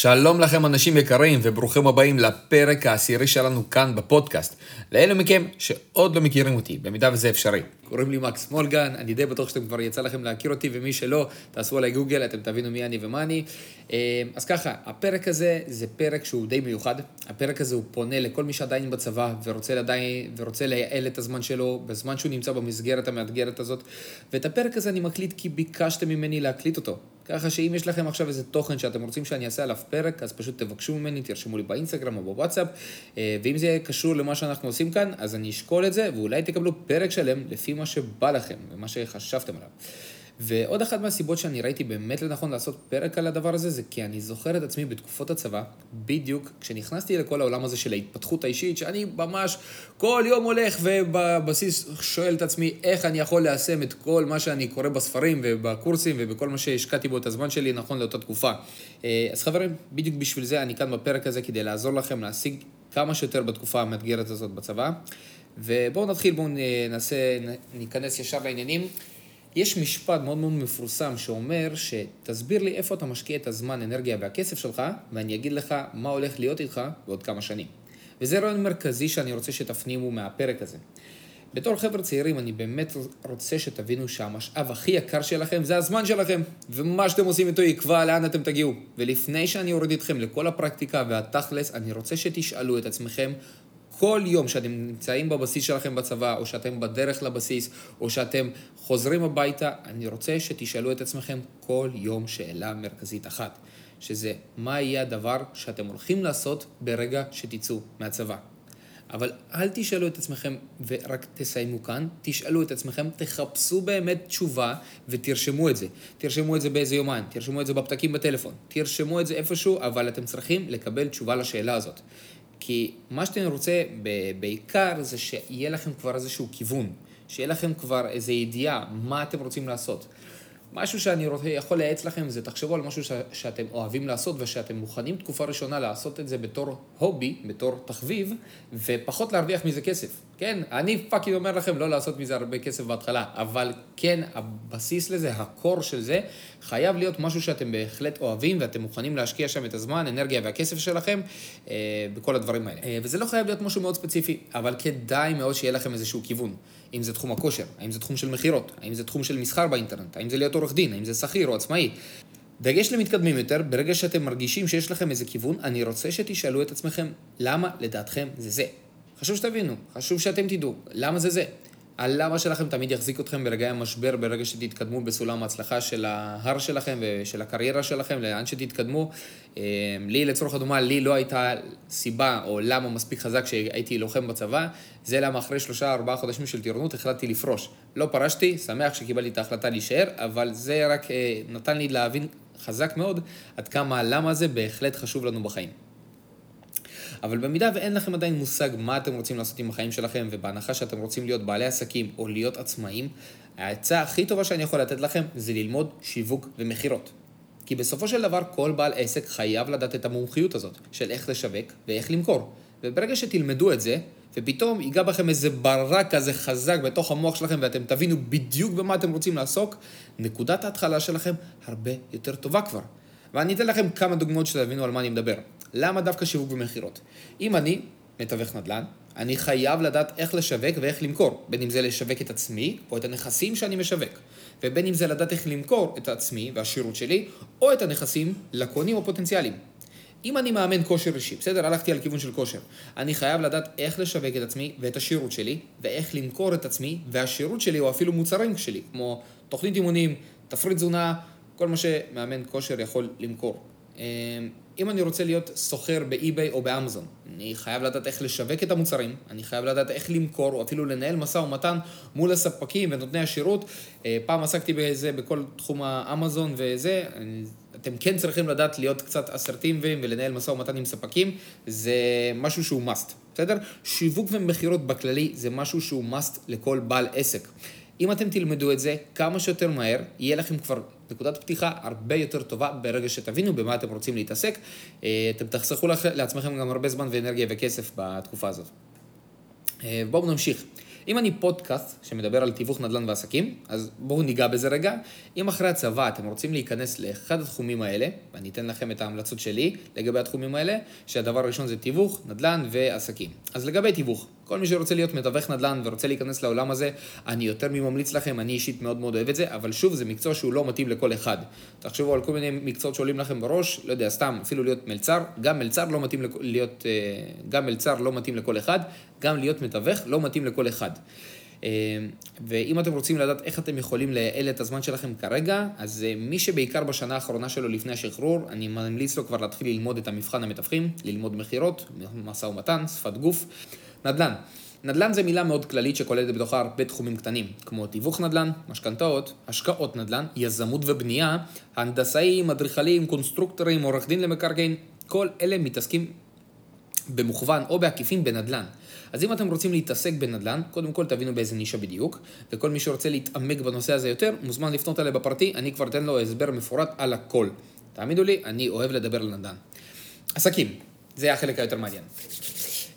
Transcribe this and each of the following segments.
שלום לכם אנשים יקרים וברוכים הבאים לפרק העשירי שלנו כאן בפודקאסט. לאלו מכם שעוד לא מכירים אותי, במידה וזה אפשרי. קוראים לי מקס מולגן, אני די בטוח שאתם כבר יצא לכם להכיר אותי, ומי שלא, תעשו עליי גוגל, אתם תבינו מי אני ומה אני. אה, אז ככה, הפרק הזה זה פרק שהוא די מיוחד. הפרק הזה הוא פונה לכל מי שעדיין בצבא ורוצה, לדעי, ורוצה לייעל את הזמן שלו בזמן שהוא נמצא במסגרת המאתגרת הזאת. ואת הפרק הזה אני מקליט כי ביקשתם ממני להקליט אותו. ככה שאם יש לכם עכשיו איזה תוכן שאתם רוצים שאני אעשה עליו פרק, אז פשוט תבקשו ממני, תרשמו לי באינסטגרם או בוואטסאפ, אה, ואם זה קשור למה שאנחנו עושים כאן, אז אני אשקול את זה, ואולי תקבלו פרק שלם לפי מה שבא לכם ומה שחשבתם עליו. ועוד אחת מהסיבות שאני ראיתי באמת לנכון לעשות פרק על הדבר הזה, זה כי אני זוכר את עצמי בתקופות הצבא, בדיוק כשנכנסתי לכל העולם הזה של ההתפתחות האישית, שאני ממש כל יום הולך ובבסיס שואל את עצמי איך אני יכול ליישם את כל מה שאני קורא בספרים ובקורסים ובכל מה שהשקעתי בו את הזמן שלי נכון לאותה תקופה. אה, אז חברים, בדיוק בשביל זה אני כאן בפרק הזה כדי לעזור לכם להשיג כמה שיותר בתקופה המאתגרת הזאת בצבא. ובואו נתחיל, בואו ננסה, ניכנס ישר לעניינים. יש משפט מאוד מאוד מפורסם שאומר שתסביר לי איפה אתה משקיע את הזמן, אנרגיה והכסף שלך, ואני אגיד לך מה הולך להיות איתך בעוד כמה שנים. וזה רעיון מרכזי שאני רוצה שתפנימו מהפרק הזה. בתור חבר'ה צעירים, אני באמת רוצה שתבינו שהמשאב הכי יקר שלכם זה הזמן שלכם, ומה שאתם עושים איתו יקבע לאן אתם תגיעו. ולפני שאני אוריד אתכם לכל הפרקטיקה והתכלס, אני רוצה שתשאלו את עצמכם כל יום שאתם נמצאים בבסיס שלכם בצבא, או שאתם בדרך לבסיס, או שאתם חוזרים הביתה, אני רוצה שתשאלו את עצמכם כל יום שאלה מרכזית אחת, שזה מה יהיה הדבר שאתם הולכים לעשות ברגע שתצאו מהצבא. אבל אל תשאלו את עצמכם ורק תסיימו כאן, תשאלו את עצמכם, תחפשו באמת תשובה ותרשמו את זה. תרשמו את זה באיזה יומן, תרשמו את זה בפתקים בטלפון, תרשמו את זה איפשהו, אבל אתם צריכים לקבל תשובה לשאלה הזאת. כי מה שאתם רוצה בעיקר זה שיהיה לכם כבר איזשהו כיוון, שיהיה לכם כבר איזו ידיעה מה אתם רוצים לעשות. משהו שאני רוצה, יכול לייעץ לכם זה תחשבו על משהו ש, שאתם אוהבים לעשות ושאתם מוכנים תקופה ראשונה לעשות את זה בתור הובי, בתור תחביב, ופחות להרוויח מזה כסף. כן, אני fucking אומר לכם לא לעשות מזה הרבה כסף בהתחלה, אבל כן, הבסיס לזה, ה core של זה, חייב להיות משהו שאתם בהחלט אוהבים ואתם מוכנים להשקיע שם את הזמן, אנרגיה והכסף שלכם אה, בכל הדברים האלה. אה, וזה לא חייב להיות משהו מאוד ספציפי, אבל כדאי מאוד שיהיה לכם איזשהו כיוון. אם זה תחום הכושר, האם זה תחום של מכירות, האם זה תחום של מסחר באינטרנט, האם זה להיות עורך דין, האם זה שכיר או עצמאי. דגש למתקדמים יותר, ברגע שאתם מרגישים שיש לכם איזה כיוון, אני רוצה שתשאלו את עצמכם, למה לדעתכם זה זה? חשוב שתבינו, חשוב שאתם תדעו, למה זה זה? הלמה שלכם תמיד יחזיק אתכם ברגעי המשבר, ברגע שתתקדמו בסולם ההצלחה של ההר שלכם ושל הקריירה שלכם, לאן שתתקדמו. אה, לי, לצורך הדומה, לי לא הייתה סיבה או למה מספיק חזק שהייתי לוחם בצבא, זה למה אחרי שלושה ארבעה חודשים של טירונות החלטתי לפרוש. לא פרשתי, שמח שקיבלתי את ההחלטה להישאר, אבל זה רק אה, נתן לי להבין חזק מאוד עד כמה הלמה הזה בהחלט חשוב לנו בחיים. אבל במידה ואין לכם עדיין מושג מה אתם רוצים לעשות עם החיים שלכם, ובהנחה שאתם רוצים להיות בעלי עסקים או להיות עצמאים, העצה הכי טובה שאני יכול לתת לכם זה ללמוד שיווק ומכירות. כי בסופו של דבר כל בעל עסק חייב לדעת את המומחיות הזאת, של איך לשווק ואיך למכור. וברגע שתלמדו את זה, ופתאום ייגע בכם איזה ברק כזה חזק בתוך המוח שלכם ואתם תבינו בדיוק במה אתם רוצים לעסוק, נקודת ההתחלה שלכם הרבה יותר טובה כבר. ואני אתן לכם כמה דוגמאות שתבינו על מה אני מדבר. למה דווקא שיווק ומכירות? אם אני מתווך נדל"ן, אני חייב לדעת איך לשווק ואיך למכור, בין אם זה לשווק את עצמי או את הנכסים שאני משווק, ובין אם זה לדעת איך למכור את עצמי והשירות שלי, או את הנכסים לקונים או פוטנציאליים. אם אני מאמן כושר אישי, בסדר, הלכתי על כיוון של כושר, אני חייב לדעת איך לשווק את עצמי ואת השירות שלי, ואיך למכור את עצמי והשירות שלי, או אפילו מוצרים שלי, כמו תוכנית אימונים, תפריט תזונה, כל מה שמאמן כושר יכול למכור. אם אני רוצה להיות סוחר באי-ביי או באמזון, אני חייב לדעת איך לשווק את המוצרים, אני חייב לדעת איך למכור, או אפילו לנהל משא ומתן מול הספקים ונותני השירות. אה, פעם עסקתי בזה בכל תחום האמזון וזה, אתם כן צריכים לדעת להיות קצת אסרטיביים ולנהל משא ומתן עם ספקים, זה משהו שהוא must, בסדר? שיווק ומכירות בכללי זה משהו שהוא must לכל בעל עסק. אם אתם תלמדו את זה כמה שיותר מהר, יהיה לכם כבר נקודת פתיחה הרבה יותר טובה ברגע שתבינו במה אתם רוצים להתעסק. אה, אתם תחסכו לעצמכם גם הרבה זמן ואנרגיה וכסף בתקופה הזאת. אה, בואו נמשיך. אם אני פודקאסט שמדבר על תיווך נדל"ן ועסקים, אז בואו ניגע בזה רגע. אם אחרי הצבא אתם רוצים להיכנס לאחד התחומים האלה, ואני אתן לכם את ההמלצות שלי לגבי התחומים האלה, שהדבר הראשון זה תיווך, נדל"ן ועסקים. אז לגבי תיווך, כל מי שרוצה להיות מתווך נדל"ן ורוצה להיכנס לעולם הזה, אני יותר מממליץ לכם, אני אישית מאוד מאוד אוהב את זה, אבל שוב, זה מקצוע שהוא לא מתאים לכל אחד. תחשבו על כל מיני מקצועות שעולים לכם בראש, לא יודע, סתם, אפילו להיות מלצר, גם מלצר לא מתאים, להיות, אה, גם מלצר לא מתאים לכל אחד, גם להיות מתווך לא מתאים לכל אחד. אה, ואם אתם רוצים לדעת איך אתם יכולים לייעל את הזמן שלכם כרגע, אז אה, מי שבעיקר בשנה האחרונה שלו לפני השחרור, אני ממליץ לו כבר להתחיל ללמוד את המבחן המתווכים, ללמוד מכירות, משא ומתן, שפת גוף. נדל"ן. נדל"ן זה מילה מאוד כללית שכוללת בתוכה הרבה תחומים קטנים, כמו תיווך נדל"ן, משכנתאות, השקעות נדל"ן, יזמות ובנייה, הנדסאים, אדריכלים, קונסטרוקטורים, עורך דין למקרקעין, כל אלה מתעסקים במכוון או בעקיפין בנדל"ן. אז אם אתם רוצים להתעסק בנדל"ן, קודם כל תבינו באיזה נישה בדיוק, וכל מי שרוצה להתעמק בנושא הזה יותר, מוזמן לפנות אליי בפרטי, אני כבר אתן לו הסבר מפורט על הכל. תאמינו לי, אני אוהב לדבר על נדל"ן. עסקים, זה החלק היותר מעניין.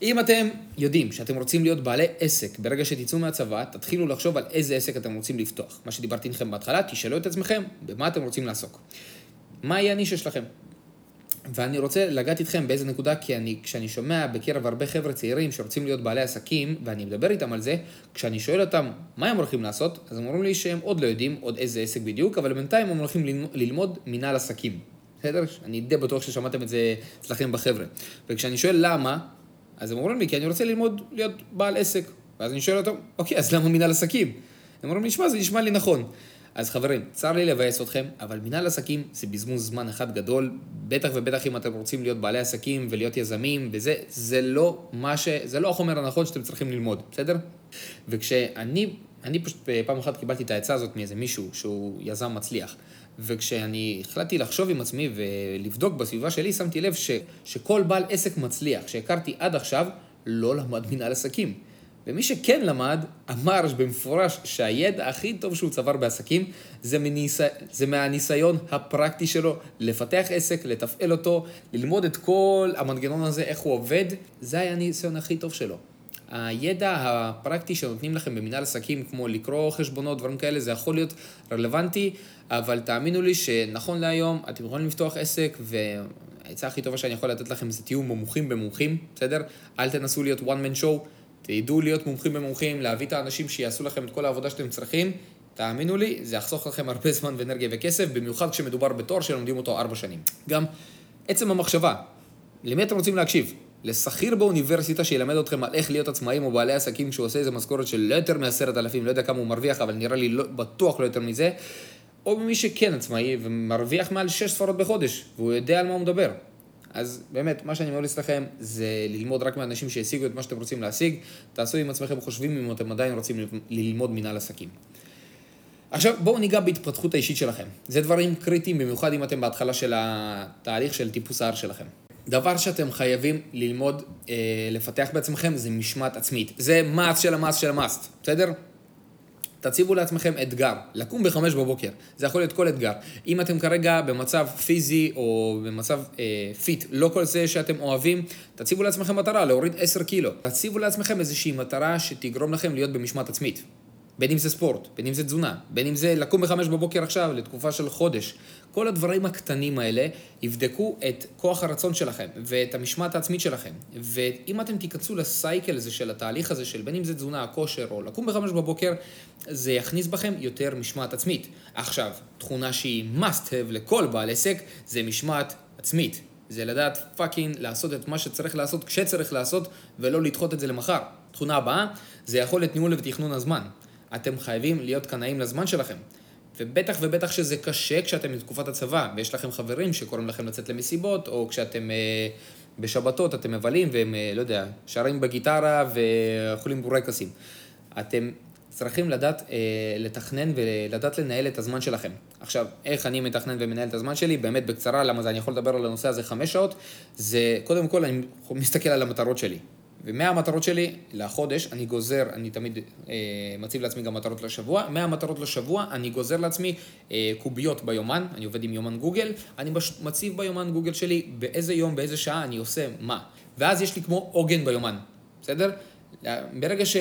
אם אתם יודעים שאתם רוצים להיות בעלי עסק ברגע שתצאו מהצבא, תתחילו לחשוב על איזה עסק אתם רוצים לפתוח. מה שדיברתי איתכם בהתחלה, תשאלו את עצמכם במה אתם רוצים לעסוק. מה יהיה הנישה שלכם? ואני רוצה לגעת איתכם באיזה נקודה, כי אני, כשאני שומע בקרב הרבה חבר'ה צעירים שרוצים להיות בעלי עסקים, ואני מדבר איתם על זה, כשאני שואל אותם מה הם הולכים לעשות, אז הם אומרים לי שהם עוד לא יודעים עוד איזה עסק בדיוק, אבל בינתיים הם הולכים ללמוד מנהל עסקים. בסדר? אני די בטוח ששמעתם את זה אצלכם בחבר'ה. וכשאני שואל למה, אז הם אומרים לי, כי אני רוצה ללמוד להיות בעל עסק. ואז אני שואל אותם, אוקיי, אז למה מנהל עסקים? הם אומרים לי, שמע, זה נשמע לי נכון. אז חברים, צר לי לבאס אתכם, אבל מנהל עסקים זה בזבוז זמן אחד גדול, בטח ובטח אם אתם רוצים להיות בעלי עסקים ולהיות יזמים, וזה, זה לא מה ש... זה לא החומר הנכון שאתם צריכים ללמוד, בסדר? וכשאני, אני פשוט פעם אחת קיבלתי את העצה הזאת מאיזה מישהו שהוא יזם מצליח. וכשאני החלטתי לחשוב עם עצמי ולבדוק בסביבה שלי, שמתי לב ש, שכל בעל עסק מצליח שהכרתי עד עכשיו, לא למד מנהל עסקים. ומי שכן למד, אמר במפורש שהידע הכי טוב שהוא צבר בעסקים זה, מניס... זה מהניסיון הפרקטי שלו לפתח עסק, לתפעל אותו, ללמוד את כל המנגנון הזה, איך הוא עובד, זה היה הניסיון הכי טוב שלו. הידע הפרקטי שנותנים לכם במנהל עסקים, כמו לקרוא חשבונות, דברים כאלה, זה יכול להיות רלוונטי, אבל תאמינו לי שנכון להיום, אתם יכולים לפתוח עסק, והעצה הכי טובה שאני יכול לתת לכם זה תהיו מומחים במומחים, בסדר? אל תנסו להיות one man show, תדעו להיות מומחים במומחים, להביא את האנשים שיעשו לכם את כל העבודה שאתם צריכים. תאמינו לי, זה יחסוך לכם הרבה זמן ואנרגיה וכסף, במיוחד כשמדובר בתואר שלומדים אותו ארבע שנים. גם עצם המחשבה, למי אתם רוצים להקשיב? לשכיר באוניברסיטה שילמד אתכם על איך להיות עצמאים או בעלי עסקים כשהוא עושה איזה משכורת של לא יותר מעשרת אלפים, לא יודע כמה הוא מרוויח, אבל נראה לי לא, בטוח לא יותר מזה, או במי שכן עצמאי ומרוויח מעל שש ספרות בחודש, והוא יודע על מה הוא מדבר. אז באמת, מה שאני ממליץ לכם זה ללמוד רק מאנשים שהשיגו את מה שאתם רוצים להשיג, תעשו עם עצמכם חושבים אם אתם עדיין רוצים ללמוד מנהל עסקים. עכשיו בואו ניגע בהתפתחות האישית שלכם. זה דברים קריטיים, במיוחד אם אתם בהתחלה של התהליך של טיפוס ההר שלכם. דבר שאתם חייבים ללמוד אה, לפתח בעצמכם זה משמעת עצמית. זה must של ה must של ה must, בסדר? תציבו לעצמכם אתגר, לקום בחמש בבוקר, זה יכול להיות כל אתגר. אם אתם כרגע במצב פיזי או במצב אה, fit, לא כל זה שאתם אוהבים, תציבו לעצמכם מטרה, להוריד עשר קילו. תציבו לעצמכם איזושהי מטרה שתגרום לכם להיות במשמעת עצמית. בין אם זה ספורט, בין אם זה תזונה, בין אם זה לקום בחמש בבוקר עכשיו לתקופה של חודש. כל הדברים הקטנים האלה יבדקו את כוח הרצון שלכם ואת המשמעת העצמית שלכם. ואם אתם תיכנסו ל cycle הזה של התהליך הזה של בין אם זה תזונה, כושר או לקום בחמש בבוקר, זה יכניס בכם יותר משמעת עצמית. עכשיו, תכונה שהיא must have לכל בעל עסק, זה משמעת עצמית. זה לדעת fucking לעשות את מה שצריך לעשות כשצריך לעשות ולא לדחות את זה למחר. תכונה הבאה, זה יכולת ניהול ותכנון הזמן. אתם חייבים להיות קנאים לזמן שלכם. ובטח ובטח שזה קשה כשאתם בתקופת הצבא, ויש לכם חברים שקוראים לכם לצאת למסיבות, או כשאתם אה, בשבתות אתם מבלים והם, אה, לא יודע, שרים בגיטרה ואוכלים בורקסים. אתם צריכים לדעת אה, לתכנן ולדעת לנהל את הזמן שלכם. עכשיו, איך אני מתכנן ומנהל את הזמן שלי? באמת בקצרה, למה זה אני יכול לדבר על הנושא הזה חמש שעות? זה קודם כל אני מסתכל על המטרות שלי. ומהמטרות שלי לחודש, אני גוזר, אני תמיד אה, מציב לעצמי גם מטרות לשבוע, מהמטרות לשבוע אני גוזר לעצמי אה, קוביות ביומן, אני עובד עם יומן גוגל, אני מציב ביומן גוגל שלי באיזה יום, באיזה שעה אני עושה מה. ואז יש לי כמו עוגן ביומן, בסדר? ברגע ש...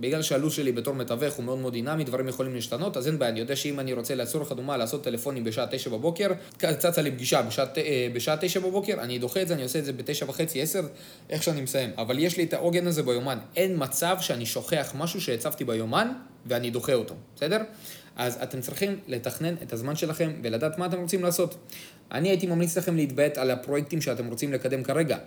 בגלל שהלו"ז שלי בתור מתווך הוא מאוד מאוד דינמי, דברים יכולים להשתנות, אז אין בעיה, אני יודע שאם אני רוצה לצורך הדוגמה לעשות טלפונים בשעה תשע בבוקר, צצה לי פגישה אה, בשעה תשע בבוקר, אני דוחה את זה, אני עושה את זה בתשע וחצי, עשר, איך שאני מסיים. אבל יש לי את העוגן הזה ביומן. אין מצב שאני שוכח משהו שהצבתי ביומן ואני דוחה אותו, בסדר? אז אתם צריכים לתכנן את הזמן שלכם ולדעת מה אתם רוצים לעשות. אני הייתי ממליץ לכם להתביית על הפרויקטים שאתם רוצים לקדם כרגע.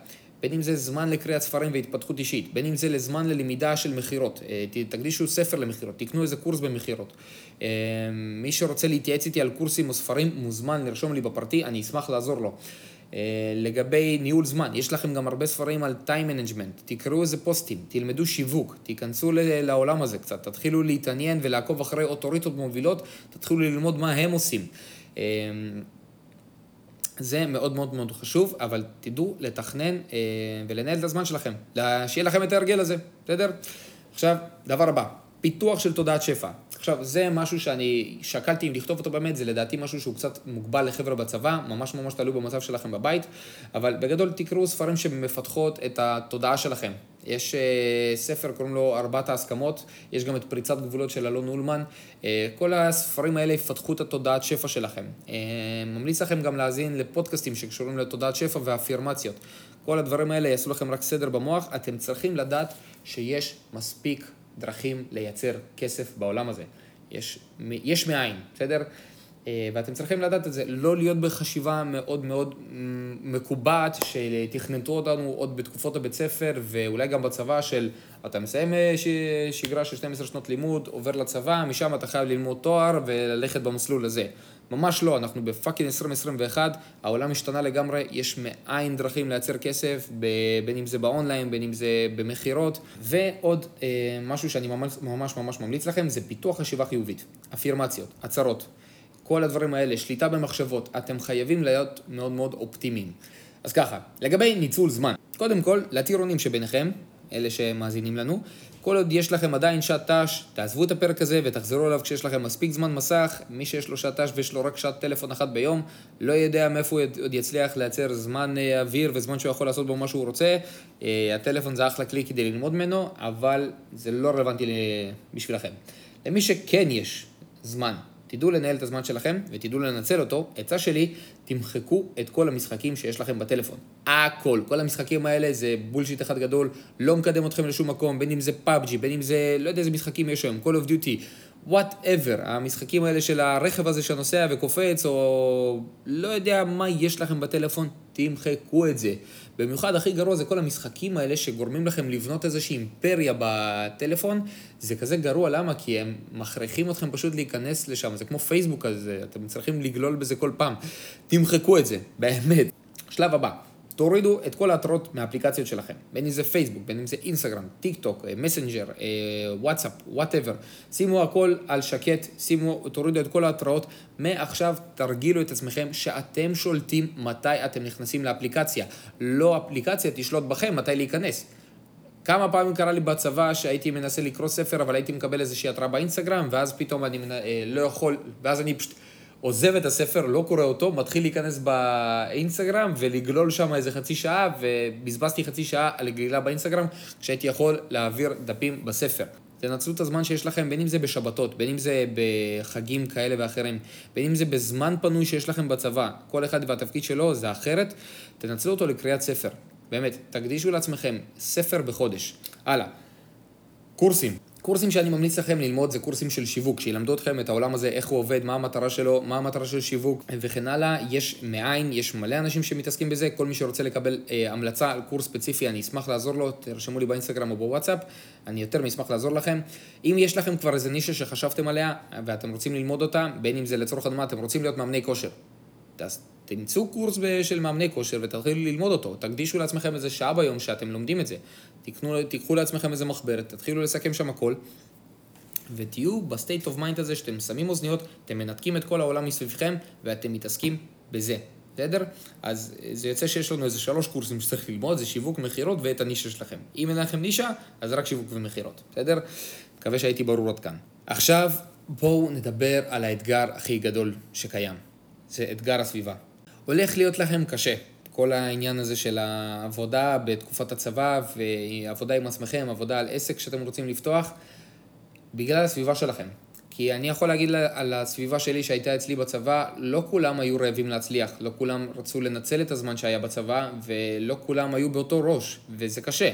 בין אם זה זמן לקריאת ספרים והתפתחות אישית, בין אם זה לזמן ללמידה של מכירות, אה, תקדישו ספר למכירות, תקנו איזה קורס במכירות. אה, מי שרוצה להתייעץ איתי על קורסים או ספרים, מוזמן לרשום לי בפרטי, אני אשמח לעזור לו. אה, לגבי ניהול זמן, יש לכם גם הרבה ספרים על time management, תקראו איזה פוסטים, תלמדו שיווק, תיכנסו לעולם הזה קצת, תתחילו להתעניין ולעקוב אחרי אוטוריטות מובילות, תתחילו ללמוד מה הם עושים. זה מאוד מאוד מאוד חשוב, אבל תדעו לתכנן אה, ולנהל את הזמן שלכם, שיהיה לכם את ההרגל הזה, בסדר? עכשיו, דבר הבא, פיתוח של תודעת שפע. עכשיו, זה משהו שאני שקלתי אם לכתוב אותו באמת, זה לדעתי משהו שהוא קצת מוגבל לחבר'ה בצבא, ממש ממש תלוי במצב שלכם בבית, אבל בגדול תקראו ספרים שמפתחות את התודעה שלכם. יש uh, ספר, קוראים לו ארבעת ההסכמות, יש גם את פריצת גבולות של אלון אולמן. Uh, כל הספרים האלה יפתחו את התודעת שפע שלכם. Uh, ממליץ לכם גם להאזין לפודקאסטים שקשורים לתודעת שפע ואפירמציות. כל הדברים האלה יעשו לכם רק סדר במוח, אתם צריכים לדעת שיש מספיק דרכים לייצר כסף בעולם הזה. יש, יש מאין, בסדר? אה, ואתם צריכים לדעת את זה, לא להיות בחשיבה מאוד מאוד מקובעת שתכנתו אותנו עוד בתקופות הבית ספר ואולי גם בצבא של אתה מסיים אה, שגרה של 12 שנות לימוד, עובר לצבא, משם אתה חייב ללמוד תואר וללכת במסלול הזה. ממש לא, אנחנו בפאקינג 2021, העולם השתנה לגמרי, יש מאין דרכים לייצר כסף, בין אם זה באונליין, בין אם זה במכירות, ועוד אה, משהו שאני ממש ממש ממש ממליץ לכם, זה פיתוח חשיבה חיובית, אפירמציות, הצהרות. כל הדברים האלה, שליטה במחשבות, אתם חייבים להיות מאוד מאוד אופטימיים. אז ככה, לגבי ניצול זמן, קודם כל, לטירונים שביניכם, אלה שמאזינים לנו, כל עוד יש לכם עדיין שעת ת"ש, תעזבו את הפרק הזה ותחזרו אליו כשיש לכם מספיק זמן מסך. מי שיש לו שעת ת"ש ויש לו רק שעת טלפון אחת ביום, לא יודע מאיפה הוא עוד יצליח לייצר זמן אה, אוויר וזמן שהוא יכול לעשות בו מה שהוא רוצה. אה, הטלפון זה אחלה כלי כדי ללמוד ממנו, אבל זה לא רלוונטי בשבילכם. למי שכן יש זמן תדעו לנהל את הזמן שלכם ותדעו לנצל אותו. עצה שלי, תמחקו את כל המשחקים שיש לכם בטלפון. הכל. כל המשחקים האלה זה bullshit אחד גדול, לא מקדם אתכם לשום מקום, בין אם זה פאבג'י, בין אם זה, לא יודע איזה משחקים יש היום, Call of Duty, whatever, המשחקים האלה של הרכב הזה שנוסע וקופץ, או לא יודע מה יש לכם בטלפון, תמחקו את זה. במיוחד הכי גרוע זה כל המשחקים האלה שגורמים לכם לבנות איזושהי אימפריה בטלפון, זה כזה גרוע, למה? כי הם מכריחים אתכם פשוט להיכנס לשם, זה כמו פייסבוק כזה, אתם צריכים לגלול בזה כל פעם. תמחקו את זה, באמת. שלב הבא. תורידו את כל ההתראות מהאפליקציות שלכם, בין אם זה פייסבוק, בין אם זה אינסטגרם, טיק טוק, אה, מסנג'ר, אה, וואטסאפ, whatever, שימו הכל על שקט, שימו, תורידו את כל ההתראות, מעכשיו תרגילו את עצמכם שאתם שולטים מתי אתם נכנסים לאפליקציה, לא אפליקציה תשלוט בכם מתי להיכנס. כמה פעמים קרה לי בצבא שהייתי מנסה לקרוא ספר, אבל הייתי מקבל איזושהי התראה באינסטגרם, ואז פתאום אני אה, לא יכול, ואז אני פשוט... עוזב את הספר, לא קורא אותו, מתחיל להיכנס באינסטגרם ולגלול שם איזה חצי שעה, ובזבזתי חצי שעה על גלילה באינסטגרם, כשהייתי יכול להעביר דפים בספר. תנצלו את הזמן שיש לכם, בין אם זה בשבתות, בין אם זה בחגים כאלה ואחרים, בין אם זה בזמן פנוי שיש לכם בצבא, כל אחד והתפקיד שלו זה אחרת, תנצלו אותו לקריאת ספר. באמת, תקדישו לעצמכם ספר בחודש. הלאה, קורסים. קורסים שאני ממליץ לכם ללמוד זה קורסים של שיווק, שילמדו אתכם את העולם הזה, איך הוא עובד, מה המטרה שלו, מה המטרה של שיווק וכן הלאה. יש מאין, יש מלא אנשים שמתעסקים בזה, כל מי שרוצה לקבל אה, המלצה על קורס ספציפי, אני אשמח לעזור לו, תרשמו לי באינסטגרם או בוואטסאפ, אני יותר מאשמח לעזור לכם. אם יש לכם כבר איזה נישה שחשבתם עליה ואתם רוצים ללמוד אותה, בין אם זה לצורך הדוגמה, אתם רוצים להיות מאמני כושר. תמצאו קורס של מאמני כושר ותתחילו ללמוד אותו. תקדישו לעצמכם איזה שעה ביום שאתם לומדים את זה. תקנו, תיקחו לעצמכם איזה מחברת, תתחילו לסכם שם הכל. ותהיו ב state of mind הזה שאתם שמים אוזניות, אתם מנתקים את כל העולם מסביבכם ואתם מתעסקים בזה. בסדר? אז זה יוצא שיש לנו איזה שלוש קורסים שצריך ללמוד, זה שיווק, מכירות ואת הנישה שלכם. אם אין לכם נישה, אז רק שיווק ומכירות. בסדר? מקווה שהייתי ברור עד כאן. עכשיו, בואו נדבר על האתגר הכי גדול שקיים. זה אתגר הסביבה. הולך להיות לכם קשה. כל העניין הזה של העבודה בתקופת הצבא, ועבודה עם עצמכם, עבודה על עסק שאתם רוצים לפתוח, בגלל הסביבה שלכם. כי אני יכול להגיד על הסביבה שלי שהייתה אצלי בצבא, לא כולם היו רעבים להצליח, לא כולם רצו לנצל את הזמן שהיה בצבא, ולא כולם היו באותו ראש, וזה קשה.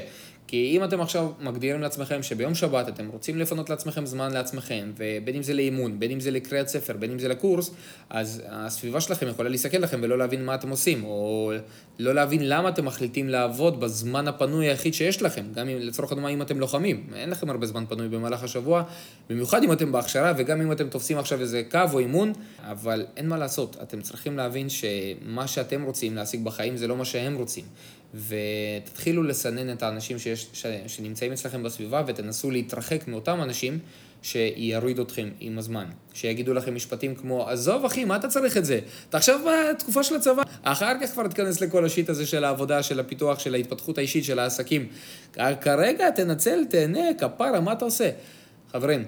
כי אם אתם עכשיו מגדירים לעצמכם שביום שבת אתם רוצים לפנות לעצמכם זמן לעצמכם, ובין אם זה לאימון, בין אם זה לקריאת ספר, בין אם זה לקורס, אז הסביבה שלכם יכולה להסתכל לכם ולא להבין מה אתם עושים, או לא להבין למה אתם מחליטים לעבוד בזמן הפנוי היחיד שיש לכם, גם אם, לצורך הדוגמה אם אתם לוחמים, אין לכם הרבה זמן פנוי במהלך השבוע, במיוחד אם אתם בהכשרה וגם אם אתם תופסים עכשיו איזה קו או אימון, אבל אין מה לעשות, אתם צריכים להבין שמה שאתם רוצים להשיג בחיים זה לא מה שהם רוצים. ותתחילו לסנן את האנשים שיש, ש, שנמצאים אצלכם בסביבה ותנסו להתרחק מאותם אנשים שיוריד אתכם עם הזמן. שיגידו לכם משפטים כמו, עזוב אחי, מה אתה צריך את זה? אתה עכשיו בתקופה של הצבא. אחר כך כבר תיכנס לכל השיט הזה של העבודה, של הפיתוח, של ההתפתחות האישית, של העסקים. כרגע תנצל, תהנה, כפרה, מה אתה עושה? חברים,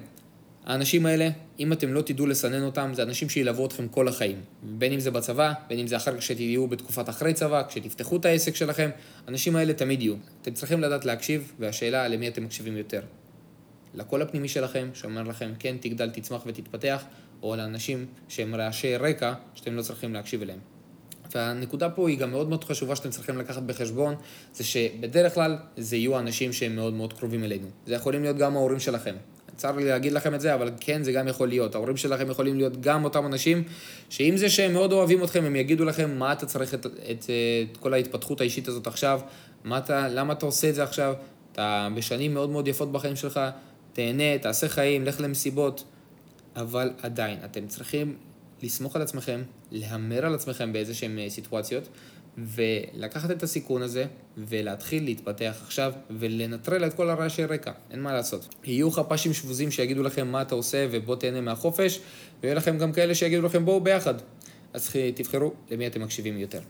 האנשים האלה, אם אתם לא תדעו לסנן אותם, זה אנשים שילוו אתכם כל החיים. בין אם זה בצבא, בין אם זה אחר כך שתהיו בתקופת אחרי צבא, כשתפתחו את העסק שלכם, האנשים האלה תמיד יהיו. אתם צריכים לדעת להקשיב, והשאלה למי אתם מקשיבים יותר. לקול הפנימי שלכם, שאומר לכם כן, תגדל, תצמח ותתפתח, או לאנשים שהם רעשי רקע, שאתם לא צריכים להקשיב אליהם. והנקודה פה היא גם מאוד מאוד חשובה שאתם צריכים לקחת בחשבון, זה שבדרך כלל זה יהיו אנשים שהם מאוד מאוד קרובים אלינו. זה יכולים להיות גם ההורים שלכם, צר לי להגיד לכם את זה, אבל כן, זה גם יכול להיות. ההורים שלכם יכולים להיות גם אותם אנשים, שעם זה שהם מאוד אוהבים אתכם, הם יגידו לכם מה אתה צריך את, את, את, את כל ההתפתחות האישית הזאת עכשיו, אתה, למה אתה עושה את זה עכשיו, אתה בשנים מאוד מאוד יפות בחיים שלך, תהנה, תעשה חיים, לך למסיבות, אבל עדיין, אתם צריכים לסמוך על עצמכם, להמר על עצמכם באיזה שהן אה, סיטואציות, ולקחת את הסיכון הזה, ולהתחיל להתפתח עכשיו, ולנטרל את כל הרעשי רקע, אין מה לעשות. יהיו חפ"שים שבוזים שיגידו לכם מה אתה עושה ובוא תהנה מהחופש, ויהיו לכם גם כאלה שיגידו לכם בואו ביחד. אז תבחרו למי אתם מקשיבים יותר.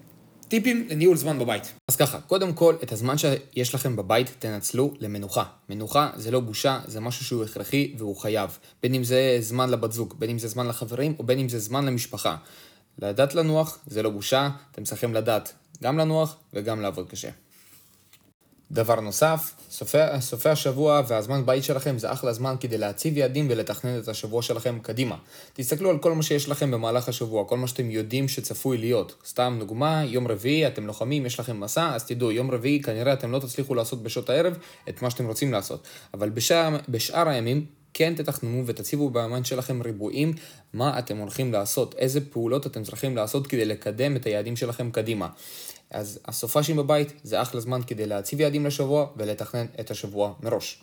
טיפים לניהול זמן בבית. אז ככה, קודם כל, את הזמן שיש לכם בבית תנצלו למנוחה. מנוחה זה לא בושה, זה משהו שהוא הכרחי והוא חייב. בין אם זה זמן לבת זוג, בין אם זה זמן לחברים, או בין אם זה זמן למשפחה. לדעת לנוח זה לא בושה, אתם צריכים לדעת גם לנוח וגם לעבוד קשה. דבר נוסף, סופי, סופי השבוע והזמן בית שלכם זה אחלה זמן כדי להציב יעדים ולתכנן את השבוע שלכם קדימה. תסתכלו על כל מה שיש לכם במהלך השבוע, כל מה שאתם יודעים שצפוי להיות. סתם דוגמה, יום רביעי אתם לוחמים, יש לכם מסע, אז תדעו, יום רביעי כנראה אתם לא תצליחו לעשות בשעות הערב את מה שאתם רוצים לעשות. אבל בשאר, בשאר הימים כן תתכננו ותציבו באמן שלכם ריבועים מה אתם הולכים לעשות, איזה פעולות אתם צריכים לעשות כדי לקדם את היעדים שלכם קדימה. אז הסופשים בבית זה אחלה זמן כדי להציב יעדים לשבוע ולתכנן את השבוע מראש.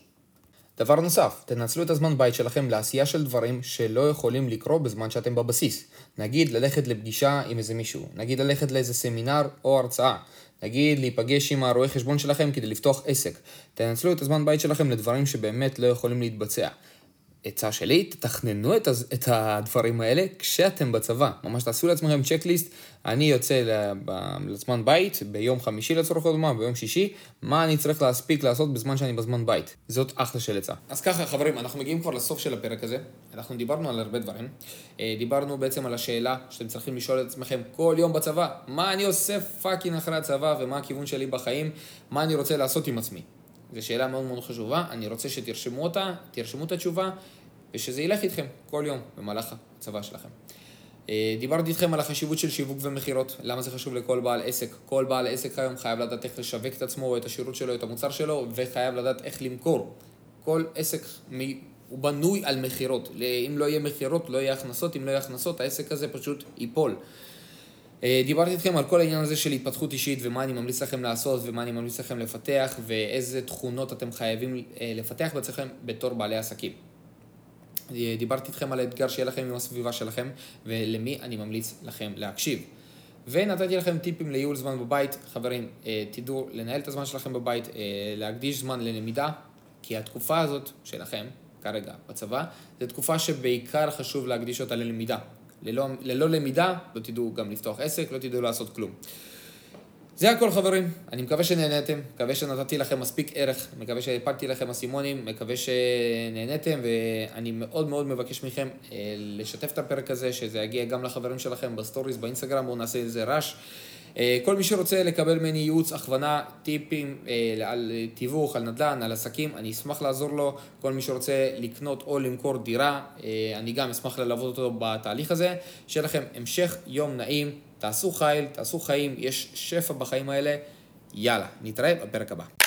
דבר נוסף, תנצלו את הזמן בית שלכם לעשייה של דברים שלא יכולים לקרות בזמן שאתם בבסיס. נגיד ללכת לפגישה עם איזה מישהו, נגיד ללכת לאיזה סמינר או הרצאה, נגיד להיפגש עם הרואה חשבון שלכם כדי לפתוח עסק. תנצלו את הזמן בית שלכם לדברים שבאמת לא יכולים להתבצע. עצה שלי, תתכננו את, את הדברים האלה כשאתם בצבא. ממש תעשו לעצמכם צ'קליסט, אני יוצא לזמן בית, ביום חמישי לצורך הדוגמה, ביום שישי, מה אני צריך להספיק לעשות בזמן שאני בזמן בית. זאת אחלה של עצה. אז ככה חברים, אנחנו מגיעים כבר לסוף של הפרק הזה. אנחנו דיברנו על הרבה דברים. אה, דיברנו בעצם על השאלה שאתם צריכים לשאול את עצמכם כל יום בצבא, מה אני עושה fucking אחרי הצבא ומה הכיוון שלי בחיים, מה אני רוצה לעשות עם עצמי. זו שאלה מאוד מאוד חשובה, אני רוצה שתרשמו אותה, תרשמו את התשובה, ושזה ילך איתכם כל יום במהלך הצבא שלכם. אה, דיברתי איתכם על החשיבות של שיווק ומכירות, למה זה חשוב לכל בעל עסק. כל בעל עסק היום חייב לדעת איך לשווק את עצמו, את השירות שלו, את המוצר שלו, וחייב לדעת איך למכור. כל עסק הוא בנוי על מכירות. אם לא יהיה מכירות, לא יהיה הכנסות, אם לא יהיה הכנסות, העסק הזה פשוט ייפול. אה, דיברתי איתכם על כל העניין הזה של התפתחות אישית ומה אני ממליץ לכם לעשות ומה אני ממליץ לכם לפתח ואיזה תכונות אתם חייבים אה, לפתח בעצמכם בתור בעלי עסקים. אה, דיברתי איתכם על האתגר שיהיה לכם עם הסביבה שלכם ולמי אני ממליץ לכם להקשיב. ונתתי לכם טיפים לייעול זמן בבית. חברים, תדעו לנהל את הזמן שלכם בבית, להקדיש זמן ללמידה, כי התקופה הזאת שלכם, כרגע בצבא, זו תקופה שבעיקר חשוב להקדיש אותה ללמידה. ללא, ללא למידה, לא תדעו גם לפתוח עסק, לא תדעו לעשות כלום. זה הכל חברים, אני מקווה שנהניתם, מקווה שנתתי לכם מספיק ערך, מקווה שהפלתי לכם אסימונים, מקווה שנהניתם ואני מאוד מאוד מבקש מכם אה, לשתף את הפרק הזה, שזה יגיע גם לחברים שלכם בסטוריז, באינסטגרם, בואו נעשה איזה רעש. אה, כל מי שרוצה לקבל ממני ייעוץ, הכוונה, טיפים אה, על תיווך, על נדל"ן, על עסקים, אני אשמח לעזור לו. כל מי שרוצה לקנות או למכור דירה, אני גם אשמח ללוות אותו בתהליך הזה. שיהיה לכם המשך יום נעים, תעשו חייל, תעשו חיים, יש שפע בחיים האלה. יאללה, נתראה בפרק הבא.